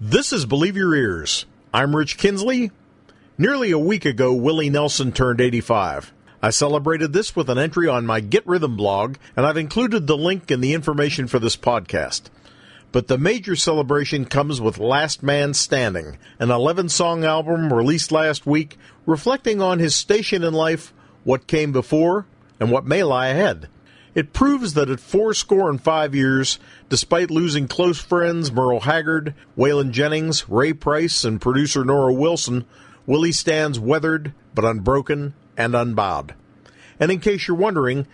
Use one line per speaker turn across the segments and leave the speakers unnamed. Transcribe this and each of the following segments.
This is Believe Your Ears. I'm Rich Kienzle. Nearly a week ago, Willie Nelson turned 85. I celebrated this with an entry on my Get Rhythm blog, and I've included the link in the information for this podcast. But the major celebration comes with Last Man Standing, an 11 song album released last week reflecting on his station in life, what came before, and what may lie ahead. It proves that at four score and five years, despite losing close friends Merle Haggard, Waylon Jennings, Ray Price, and producer Norro Wilson, Willie stands weathered but unbroken and unbowed. And in case you're wondering,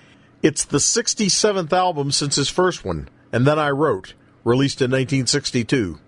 it's the 67th album since his first one, and then I wrote, released in 1962.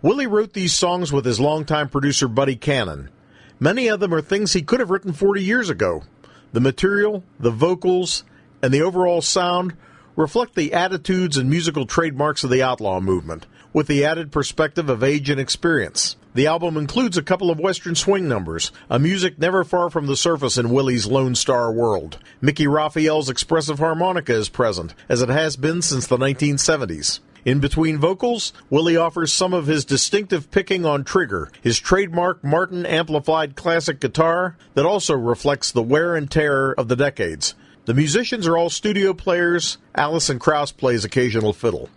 Willie wrote these songs with his longtime producer Buddy Cannon. Many of them are things he could have written 40 years ago. The material, the vocals, and the overall sound reflect the attitudes and musical trademarks of the outlaw movement, with the added perspective of age and experience. The album includes a couple of Western swing numbers, a music never far from the surface in Willie's Lone Star world. Mickey Raphael's expressive harmonica is present, as it has been since the 1970s. In between vocals, Willie offers some of his distinctive picking on trigger, his trademark Martin amplified classic guitar that also reflects the wear and tear of the decades. The musicians are all studio players. Alison Krauss plays occasional fiddle.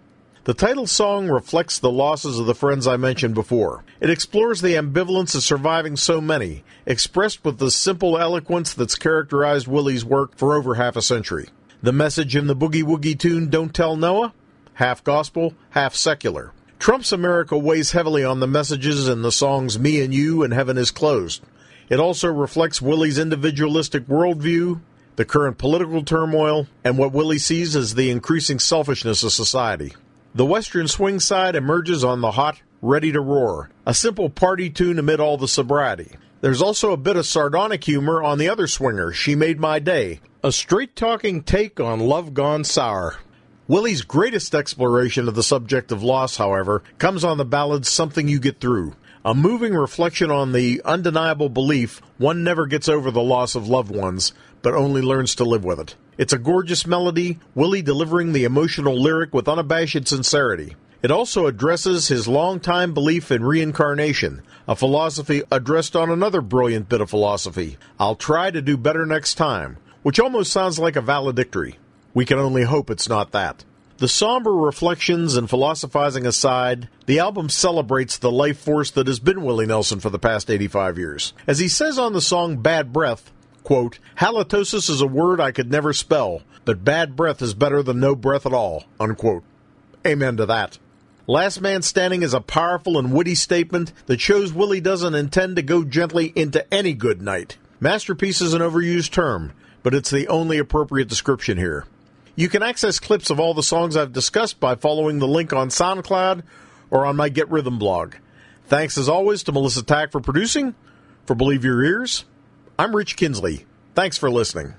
The title song reflects the losses of the friends I mentioned before. It explores the ambivalence of surviving so many, expressed with the simple eloquence that's characterized Willie's work for over half a century. The message in the boogie woogie tune Don't Tell Noah? Half gospel, half secular. Trump's America weighs heavily on the messages in the songs Me and You and Heaven is Closed. It also reflects Willie's individualistic worldview, the current political turmoil, and what Willie sees as the increasing selfishness of society. The Western swing side emerges on the hot, Ready to Roar, a simple party tune amid all the sobriety. There's also a bit of sardonic humor on the other swinger, She Made My Day, a straight talking take on Love Gone Sour. Willie's greatest exploration of the subject of loss, however, comes on the ballad Something You Get Through, a moving reflection on the undeniable belief one never gets over the loss of loved ones, but only learns to live with it. It's a gorgeous melody, Willie delivering the emotional lyric with unabashed sincerity. It also addresses his long-time belief in reincarnation, a philosophy addressed on another brilliant bit of philosophy. I'll try to do better next time, which almost sounds like a valedictory. We can only hope it's not that. The somber reflections and philosophizing aside, the album celebrates the life force that has been Willie Nelson for the past 85 years. As he says on the song Bad Breath, Quote, halitosis is a word I could never spell, but bad breath is better than no breath at all. Unquote. Amen to that. Last Man Standing is a powerful and witty statement that shows Willie doesn't intend to go gently into any good night. Masterpiece is an overused term, but it's the only appropriate description here. You can access clips of all the songs I've discussed by following the link on SoundCloud or on my Get Rhythm blog. Thanks as always to Melissa Tack for producing. For Believe Your Ears, I'm Rich Kienzle. Thanks for listening.